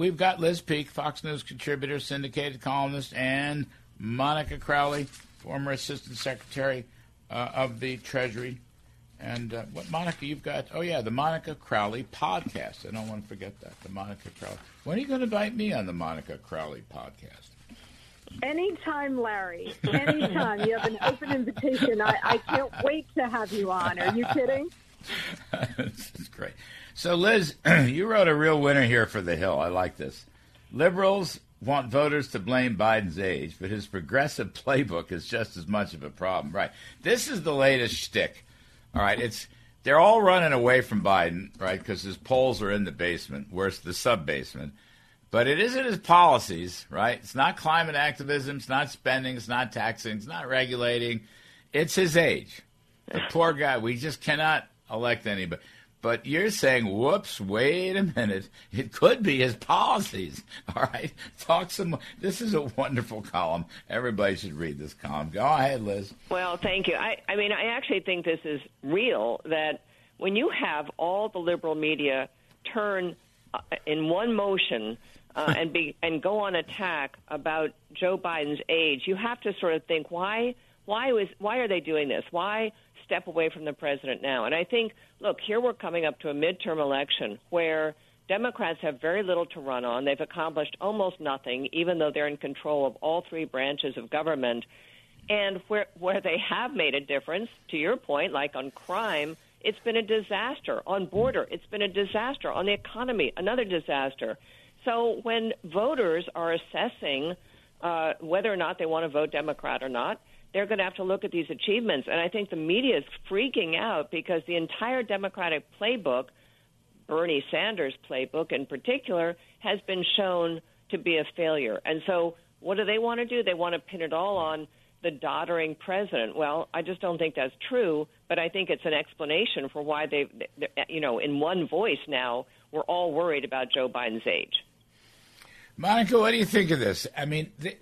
we've got Liz Peek, Fox News contributor, syndicated columnist, and Monica Crowley, former Assistant Secretary uh, of the Treasury. And uh, what Monica you've got? Oh yeah, the Monica Crowley podcast. I don't want to forget that. The Monica Crowley. When are you going to invite me on the Monica Crowley podcast? Anytime, Larry. Anytime. you have an open invitation. I, I can't wait to have you on. Are you kidding? this is great. So, Liz, you wrote a real winner here for the Hill. I like this. Liberals want voters to blame Biden's age, but his progressive playbook is just as much of a problem. Right. This is the latest shtick. All right. It's they're all running away from Biden, right? Because his polls are in the basement, worse the sub basement. But it isn't his policies, right? It's not climate activism. It's not spending. It's not taxing. It's not regulating. It's his age. The poor guy. We just cannot elect anybody. But you're saying, whoops, wait a minute. It could be his policies. All right. Talk some. This is a wonderful column. Everybody should read this column. Go ahead, Liz. Well, thank you. I, I mean, I actually think this is real that when you have all the liberal media turn uh, in one motion uh, and be and go on attack about Joe Biden's age, you have to sort of think why why was why are they doing this? Why step away from the president now? And I think, look, here we're coming up to a midterm election where Democrats have very little to run on. They've accomplished almost nothing, even though they're in control of all three branches of government. And where where they have made a difference, to your point, like on crime, it's been a disaster. On border, it's been a disaster. On the economy, another disaster. So when voters are assessing uh, whether or not they want to vote Democrat or not, they're going to have to look at these achievements. And I think the media is freaking out because the entire Democratic playbook, Bernie Sanders' playbook in particular, has been shown to be a failure. And so what do they want to do? They want to pin it all on the doddering president. Well, I just don't think that's true, but I think it's an explanation for why they, you know, in one voice now, we're all worried about Joe Biden's age. Monica, what do you think of this? I mean, the,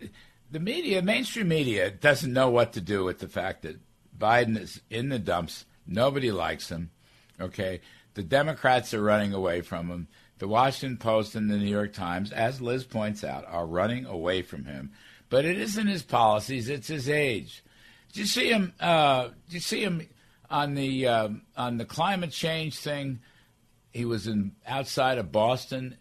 the media, mainstream media, doesn't know what to do with the fact that Biden is in the dumps. Nobody likes him. Okay, the Democrats are running away from him. The Washington Post and the New York Times, as Liz points out, are running away from him. But it isn't his policies; it's his age. Did you see him? Uh, you see him on the uh, on the climate change thing? He was in outside of Boston.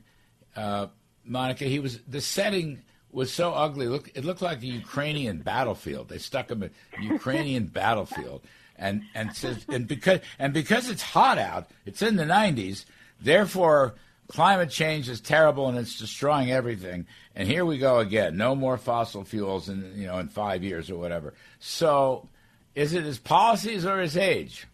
Uh, Monica, he was the setting was so ugly. Look, it looked like a Ukrainian battlefield. They stuck him in Ukrainian battlefield, and and says, and because and because it's hot out, it's in the 90s. Therefore, climate change is terrible and it's destroying everything. And here we go again. No more fossil fuels in you know in five years or whatever. So, is it his policies or his age?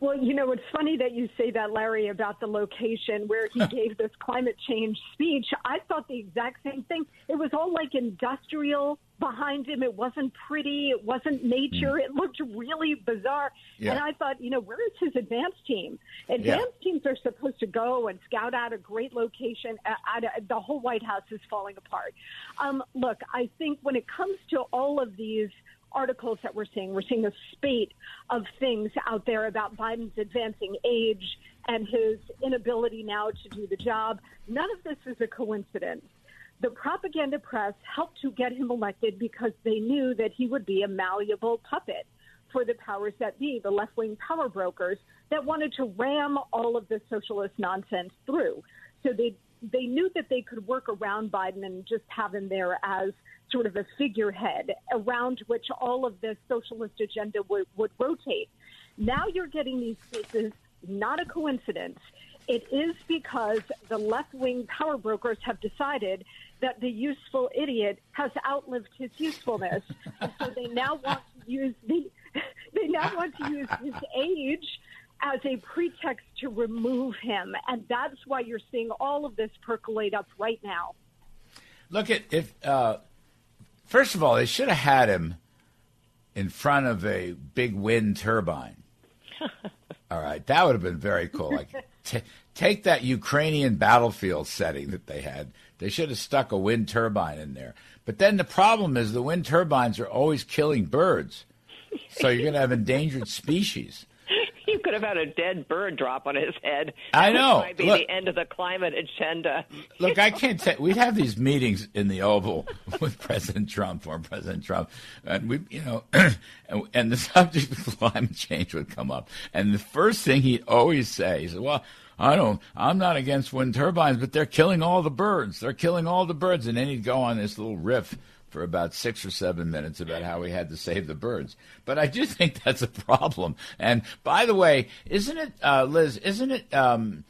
Well, you know, it's funny that you say that, Larry, about the location where he gave this climate change speech. I thought the exact same thing. It was all like industrial behind him. It wasn't pretty. It wasn't nature. Mm. It looked really bizarre. Yeah. And I thought, you know, where is his advance team? Advance yeah. teams are supposed to go and scout out a great location. the whole White House is falling apart. Um, look, I think when it comes to all of these – articles that we're seeing. We're seeing a spate of things out there about Biden's advancing age and his inability now to do the job. None of this is a coincidence. The propaganda press helped to get him elected because they knew that he would be a malleable puppet for the powers that be, the left wing power brokers that wanted to ram all of this socialist nonsense through. So they they knew that they could work around Biden and just have him there as sort of a figurehead around which all of the socialist agenda would, would rotate. Now you're getting these cases, not a coincidence. It is because the left wing power brokers have decided that the useful idiot has outlived his usefulness. so they now want to use the they now want to use his age as a pretext to remove him. And that's why you're seeing all of this percolate up right now. Look at if uh, First of all, they should have had him in front of a big wind turbine. all right, that would have been very cool. Like, t- take that Ukrainian battlefield setting that they had. They should have stuck a wind turbine in there. But then the problem is the wind turbines are always killing birds, so you're going to have endangered species. You could have had a dead bird drop on his head. I know. Probably be Look- the end of the climate agenda. Look, I can't say we have these meetings in the Oval with President Trump or President Trump, and we, you know, and, and the subject of climate change would come up, and the first thing he'd always say is, "Well, I don't, I'm not against wind turbines, but they're killing all the birds. They're killing all the birds," and then he'd go on this little riff for about six or seven minutes about how we had to save the birds. But I do think that's a problem. And by the way, isn't it, uh, Liz? Isn't it? Um,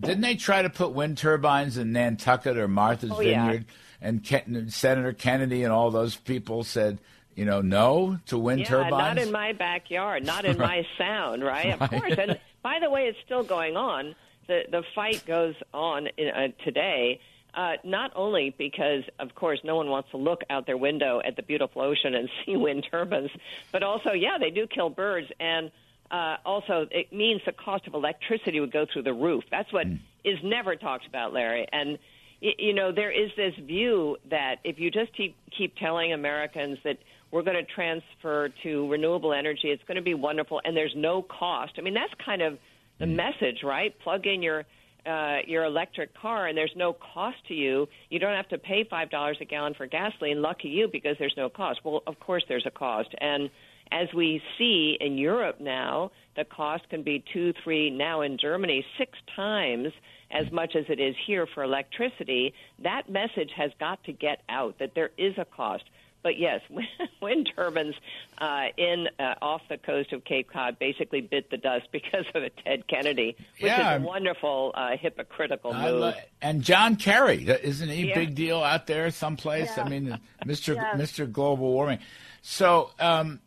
didn't they try to put wind turbines in Nantucket or Martha's Oh, yeah. Vineyard? And Ken- Senator Kennedy and all those people said, you know, no to wind yeah, turbines. not in my backyard, not in my sound, right? Of course. And by the way, it's still going on. The the fight goes on in, uh, today. Uh, not only because, of course, no one wants to look out their window at the beautiful ocean and see wind turbines, but also, yeah, they do kill birds, and uh, also it means the cost of electricity would go through the roof. That's what is never talked about, Larry. And y- you know, there is this view that if you just keep, keep telling Americans that we're going to transfer to renewable energy, it's going to be wonderful, and there's no cost. I mean, that's kind of the message, right? Plug in your uh, your electric car, and there's no cost to you. You don't have to pay five dollars a gallon for gasoline. Lucky you, because there's no cost. Well, of course there's a cost, and as we see in Europe now, the cost can be two, three, now in Germany, six times as much as it is here for electricity. That message has got to get out that there is a cost. But yes, wind turbines uh, in uh, off the coast of Cape Cod basically bit the dust because of Ted Kennedy, which Yeah, is a wonderful uh, hypocritical move. lo- and John Kerry, isn't he a Yeah. big deal out there someplace? I mean, Mr. Yeah. Mr. Global Warming. So, um,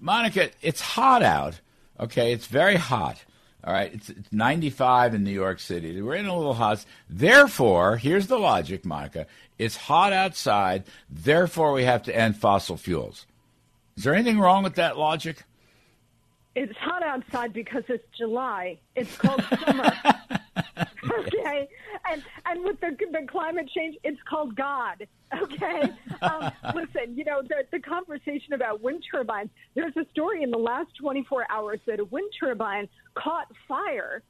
Monica, it's hot out. Okay, it's very hot. All right, it's, it's 95 in New York City. We're in a little hot. Therefore, here's the logic, Monica. It's hot outside. Therefore, we have to end fossil fuels. Is there anything wrong with that logic? It's hot outside because it's July. It's called summer. okay, and and with the the climate change, it's called God. Okay, um, listen, you know the the conversation about wind turbines. There's a story in the last 24 hours that a wind turbine caught fire,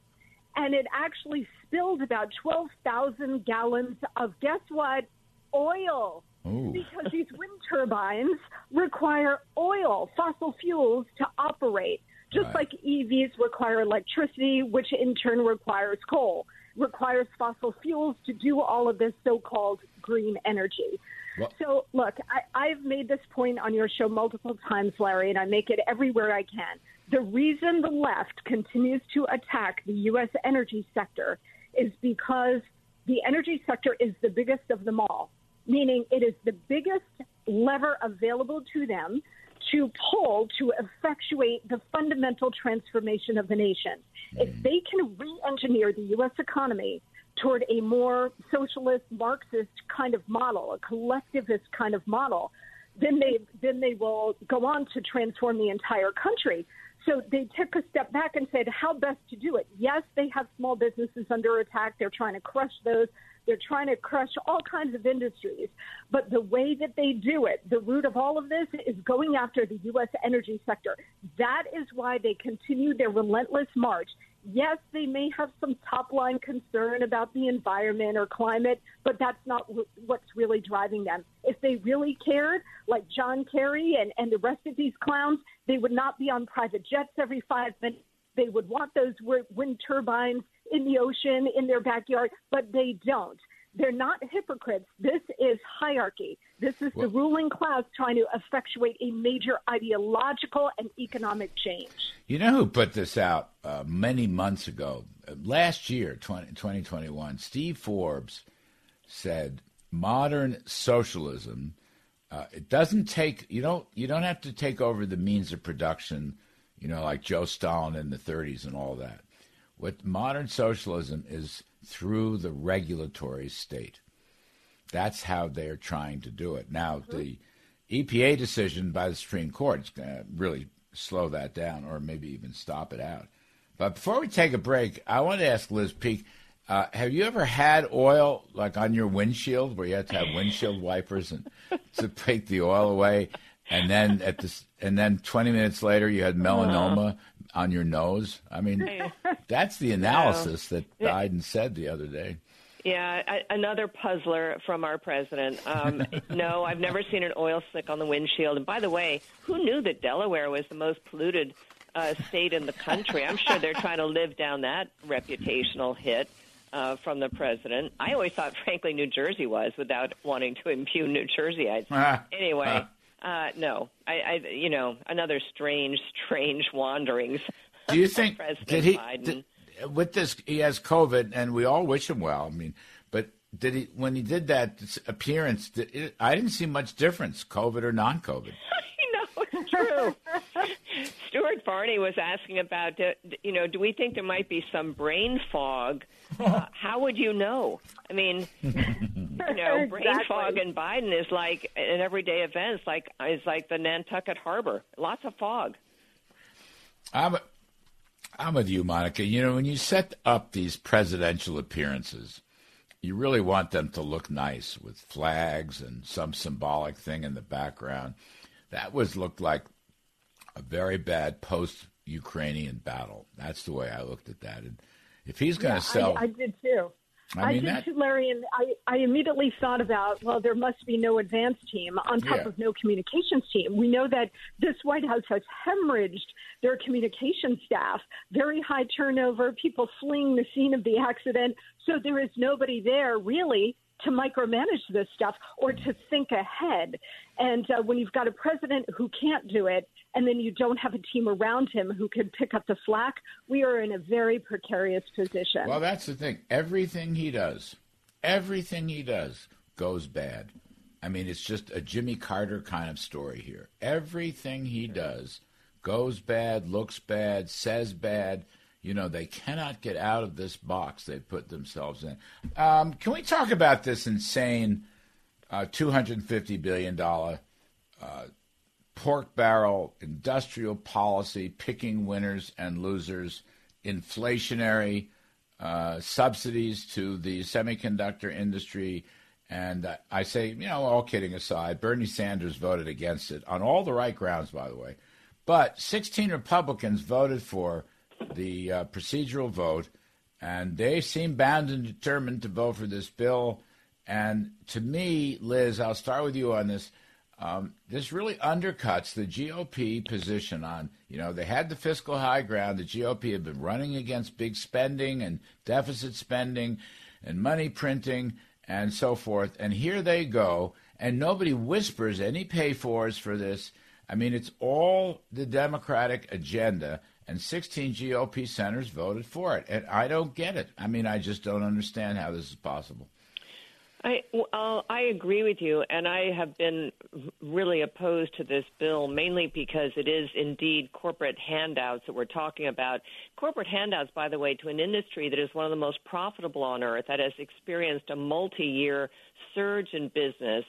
and it actually spilled about 12,000 gallons of guess what? Oil Ooh. because these wind turbines require oil, fossil fuels to operate, just Right. like EVs require electricity, which in turn requires coal, requires fossil fuels to do all of this so called green energy. Well- so, look, I, I've made this point on your show multiple times, Larry, and I make it everywhere I can. The reason the left continues to attack the U.S. energy sector is because the energy sector is the biggest of them all, meaning it is the biggest lever available to them to pull to effectuate the fundamental transformation of the nation. If hmm. they can re engineer the U.S. economy toward a more socialist, Marxist kind of model, a collectivist kind of model, then they then they will go on to transform the entire country. So they took a step back and said, how best to do it? Yes, they have small businesses under attack. They're trying to crush those. They're trying to crush all kinds of industries. But the way that they do it, the root of all of this is going after the U.S. energy sector. That is why they continue their relentless march. Yes, they may have some top line concern about the environment or climate, but that's not what's really driving them. If they really cared, like John Kerry and, and the rest of these clowns, they would not be on private jets every five minutes. They would want those wind turbines in the ocean, in their backyard, but they don't. They're not hypocrites. This is hierarchy. This is the ruling class trying to effectuate a major ideological and economic change. You know who put this out uh, many months ago? Uh, Last year, 20, 2021, Steve Forbes said modern socialism uh, it doesn't take you don't you don't have to take over the means of production, you know, like Joe Stalin in the 30s and all that. What modern socialism is through the regulatory state. That's how they're trying to do it. Now, the EPA decision by the Supreme Court is going to really slow that down or maybe even stop it out. But before we take a break, I want to ask Liz Peek uh, have you ever had oil like on your windshield where you had to have windshield wipers and to take the oil away? and then at this, and then 20 minutes later, you had melanoma on your nose. I mean, that's the analysis that Biden said the other day. Yeah, I, another puzzler from our president. Um, no, I've never seen an oil slick on the windshield. And by the way, who knew that Delaware was the most polluted uh, state in the country? I'm sure they're trying to live down that reputational hit. Uh, from the president. I always thought, frankly, New Jersey was, without wanting to impugn New Jerseyites. anyway, uh, no, I, I, you know, another strange, strange wanderings. Do you think President did he Biden. did, with this? He has COVID, and we all wish him well. I mean, but did he when he did that appearance? Did it, I didn't see much difference, COVID or non-COVID. I know it's true. Stuart Varney was asking about, uh, you know, do we think there might be some brain fog? Uh, how would you know? I mean, you know, brain Exactly. fog in Biden is like an everyday event. It's like is like the Nantucket Harbor. Lots of fog. I'm I'm with you, Monica. You know, when you set up these presidential appearances, you really want them to look nice with flags and some symbolic thing in the background. That was looked like a very bad post-Ukrainian battle. That's the way I looked at that. And if he's going to sell, I, I did too. I mean, did that- too, Larry, and I, I immediately thought about, well, there must be no advance team on top Yeah. of no communications team. We know that this White House has hemorrhaged their communication staff, very high turnover, people fleeing the scene of the accident. So there is nobody there really to micromanage this stuff or to think ahead. And uh, when you've got a president who can't do it, and then you don't have a team around him who can pick up the slack, we are in a very precarious position. Well, that's the thing. Everything he does, everything he does goes bad. I mean, it's just a Jimmy Carter kind of story here. Everything he does goes bad, looks bad, says bad. You know, they cannot get out of this box they put themselves in. Um, can we talk about this insane uh, $250 billion pork barrel industrial policy, picking winners and losers, inflationary uh, subsidies to the semiconductor industry. And uh, I say, you know, all kidding aside, Bernie Sanders voted against it on all the right grounds, by the way. But 16 Republicans voted for the uh, procedural vote, and they seem bound and determined to vote for this bill. And to me, Liz, I'll start with you on this. Um, this really undercuts the GOP position on, you know, they had the fiscal high ground. The GOP had been running against big spending and deficit spending and money printing and so forth. And here they go, and nobody whispers any pay fors for this. I mean, it's all the Democratic agenda, and 16 GOP senators voted for it. And I don't get it. I mean, I just don't understand how this is possible. I well, I agree with you, and I have been really opposed to this bill mainly because it is indeed corporate handouts that we're talking about. Corporate handouts, by the way, to an industry that is one of the most profitable on earth, that has experienced a multi-year surge in business.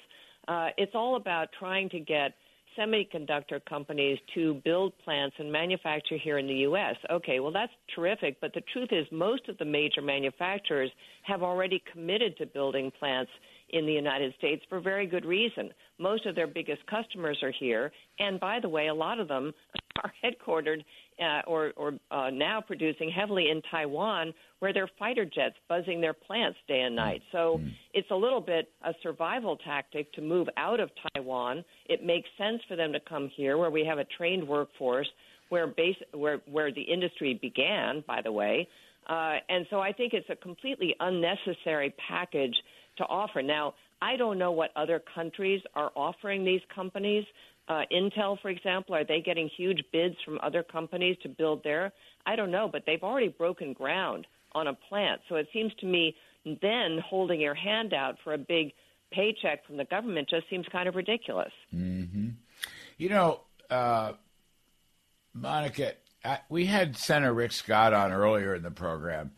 Uh, it's all about trying to get semiconductor companies to build plants and manufacture here in the U.S. Okay, well, that's terrific, but the truth is most of the major manufacturers have already committed to building plants in the United States for very good reason. Most of their biggest customers are here, and by the way, a lot of them are headquartered uh, or, or uh, now producing heavily in Taiwan, where they're fighter jets buzzing their plants day and night. So it's a little bit a survival tactic to move out of Taiwan. It makes sense for them to come here, where we have a trained workforce, where base where where the industry began, by the way. Uh, and so I think it's a completely unnecessary package to offer. Now, I don't know what other countries are offering these companies. Uh, Intel, for example, are they getting huge bids from other companies to build there? I don't know, but they've already broken ground on a plant. So it seems to me then holding your hand out for a big paycheck from the government just seems kind of ridiculous. Mm-hmm. You know, uh, Monica, I, we had Senator Rick Scott on earlier in the program,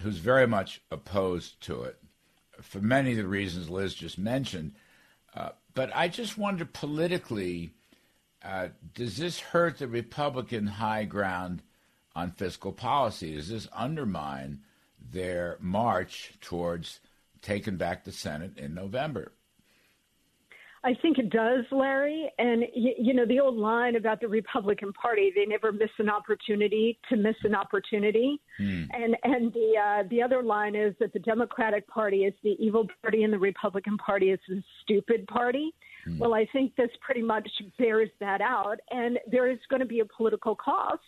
who's very much opposed to it for many of the reasons Liz just mentioned. Uh, but I just wonder politically, uh, does this hurt the Republican high ground on fiscal policy? Does this undermine their march towards taking back the Senate in November? I think it does, Larry. And you, you, know the old line about the Republican Party: they never miss an opportunity to miss an opportunity. Mm. And and the uh, the other line is that the Democratic Party is the evil party, and the Republican Party is the stupid party. Mm. Well, I think this pretty much bears that out, and there is going to be a political cost.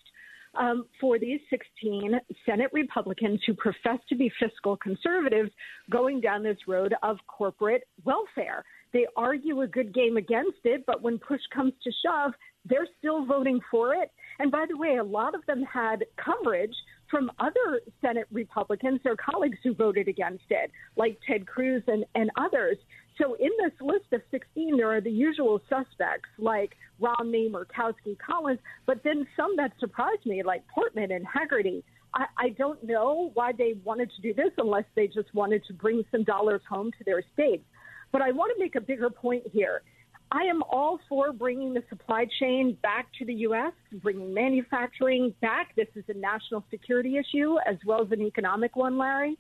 Um, for these 16 Senate Republicans who profess to be fiscal conservatives going down this road of corporate welfare. They argue a good game against it, but when push comes to shove, they're still voting for it. And by the way, a lot of them had coverage from other Senate Republicans, their colleagues who voted against it, like Ted Cruz and, and others. So in this list of 16, there are the usual suspects like Romney, Murkowski, Collins, but then some that surprised me, like Portman and Hagerty. I, I don't know why they wanted to do this unless they just wanted to bring some dollars home to their states. But I want to make a bigger point here. I am all for bringing the supply chain back to the U.S., bringing manufacturing back. This is a national security issue as well as an economic one, Larry.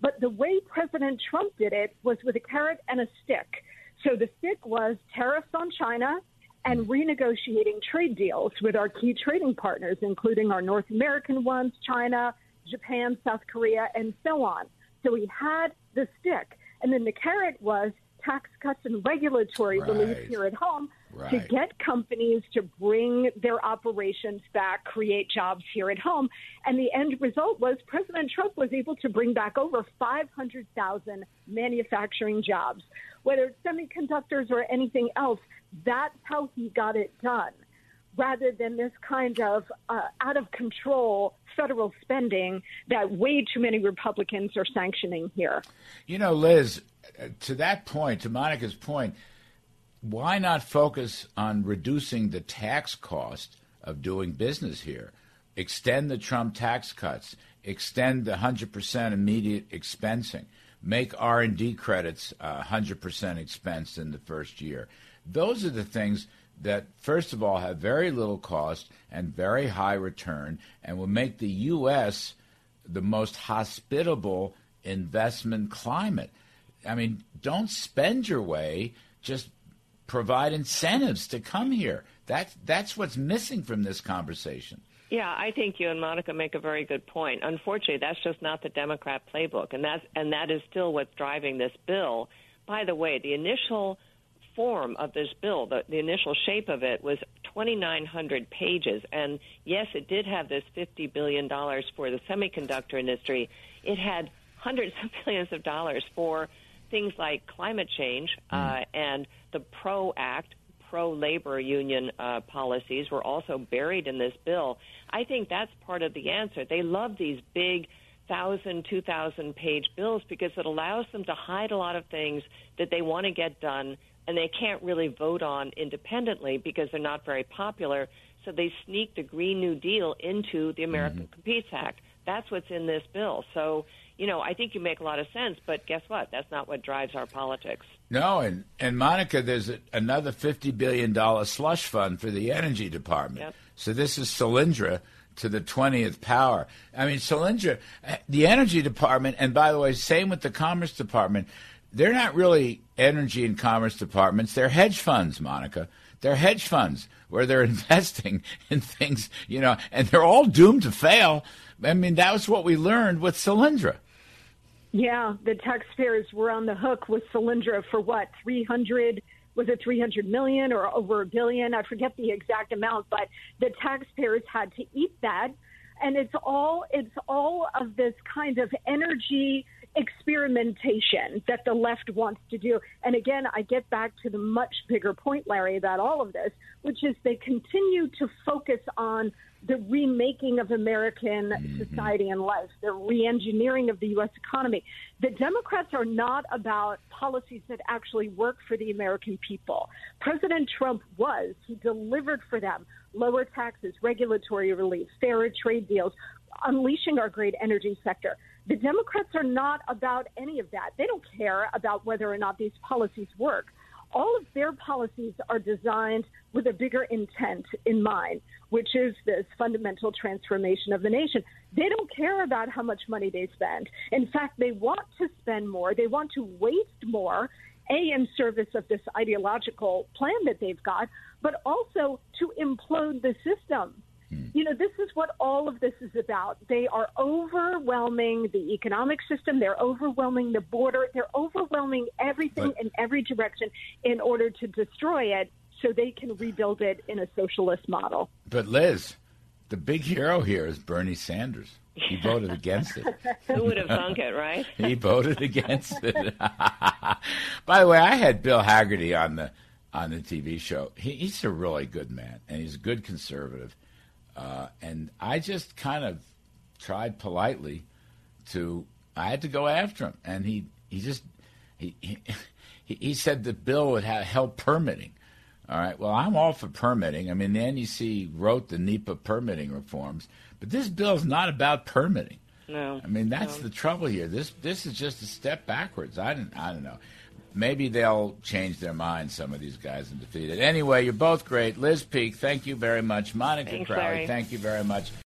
But the way President Trump did it was with a carrot and a stick. So the stick was tariffs on China and renegotiating trade deals with our key trading partners, including our North American ones, China, Japan, South Korea, and so on. So he had the stick. And then the carrot was tax cuts and regulatory right. relief here at home right. to get companies to bring their operations back, create jobs here at home. And the end result was President Trump was able to bring back over 500,000 manufacturing jobs. Whether it's semiconductors or anything else, that's how he got it done rather than this kind of uh, out of control federal spending that way too many Republicans are sanctioning here. You know, Liz, to that point, to Monica's point, why not focus on reducing the tax cost of doing business here? Extend the Trump tax cuts, extend the 100% immediate expensing, make R&D credits uh, 100% expensed in the first year. Those are the things that, first of all, have very little cost and very high return and will make the U.S. the most hospitable investment climate. I mean, don't spend your way, just provide incentives to come here. That's, that's what's missing from this conversation. Yeah, I think you and Monica make a very good point. Unfortunately, that's just not the Democrat playbook, and that's and that is still what's driving this bill. By the way, the initial form of this bill, the, the initial shape of it was 2,900 pages. And yes, it did have this $50 billion for the semiconductor industry. It had hundreds of billions of dollars for things like climate change uh, mm. and the PRO Act, pro labor union uh, policies were also buried in this bill. I think that's part of the answer. They love these big thousand, two thousand page bills because it allows them to hide a lot of things that they want to get done and they can't really vote on independently because they're not very popular. So they sneak the Green New Deal into the American mm-hmm. Competes Act. That's what's in this bill. So, you know, I think you make a lot of sense, but guess what? That's not what drives our politics. No, and, and Monica, there's a, another $50 billion slush fund for the Energy Department. Yep. So this is Solyndra to the 20th power. I mean, Solyndra, the Energy Department, and by the way, same with the Commerce Department, they're not really energy and commerce departments. They're hedge funds, Monica. They're hedge funds where they're investing in things, you know, and they're all doomed to fail. I mean, that was what we learned with Solyndra. Yeah, the taxpayers were on the hook with Solyndra for what, 300 was it 300 million or over a billion? I forget the exact amount, but the taxpayers had to eat that. And it's all it's all of this kind of energy experimentation that the left wants to do. And again, I get back to the much bigger point, Larry, about all of this, which is they continue to focus on the remaking of American mm-hmm. society and life, the reengineering of the U.S. economy. The Democrats are not about policies that actually work for the American people. President Trump was. He delivered for them lower taxes, regulatory relief, fairer trade deals, unleashing our great energy sector. The Democrats are not about any of that. They don't care about whether or not these policies work. All of their policies are designed with a bigger intent in mind, which is this fundamental transformation of the nation. They don't care about how much money they spend. In fact, they want to spend more, they want to waste more, A, in service of this ideological plan that they've got, but also to implode the system. Hmm. You know, this is what all of this is about. They are overwhelming the economic system. They're overwhelming the border. They're overwhelming everything but, in every direction in order to destroy it so they can rebuild it in a socialist model. But Liz, the big hero here is Bernie Sanders. He voted against it. Who would have thunk it, right? he voted against it. By the way, I had Bill Hagerty on the on the TV show. He, he's a really good man, and he's a good conservative. Uh, and I just kind of tried politely to. I had to go after him, and he he just he he, he said the bill would have help permitting. All right. Well, I'm all for permitting. I mean, the NEC wrote the NEPA permitting reforms, but this bill is not about permitting. No. I mean, that's no. the trouble here. This this is just a step backwards. I don't I don't know. Maybe they'll change their minds. Some of these guys and defeat it. Anyway, you're both great. Liz Peek, thank you very much. Monica Thanks, Crowley, Larry. thank you very much.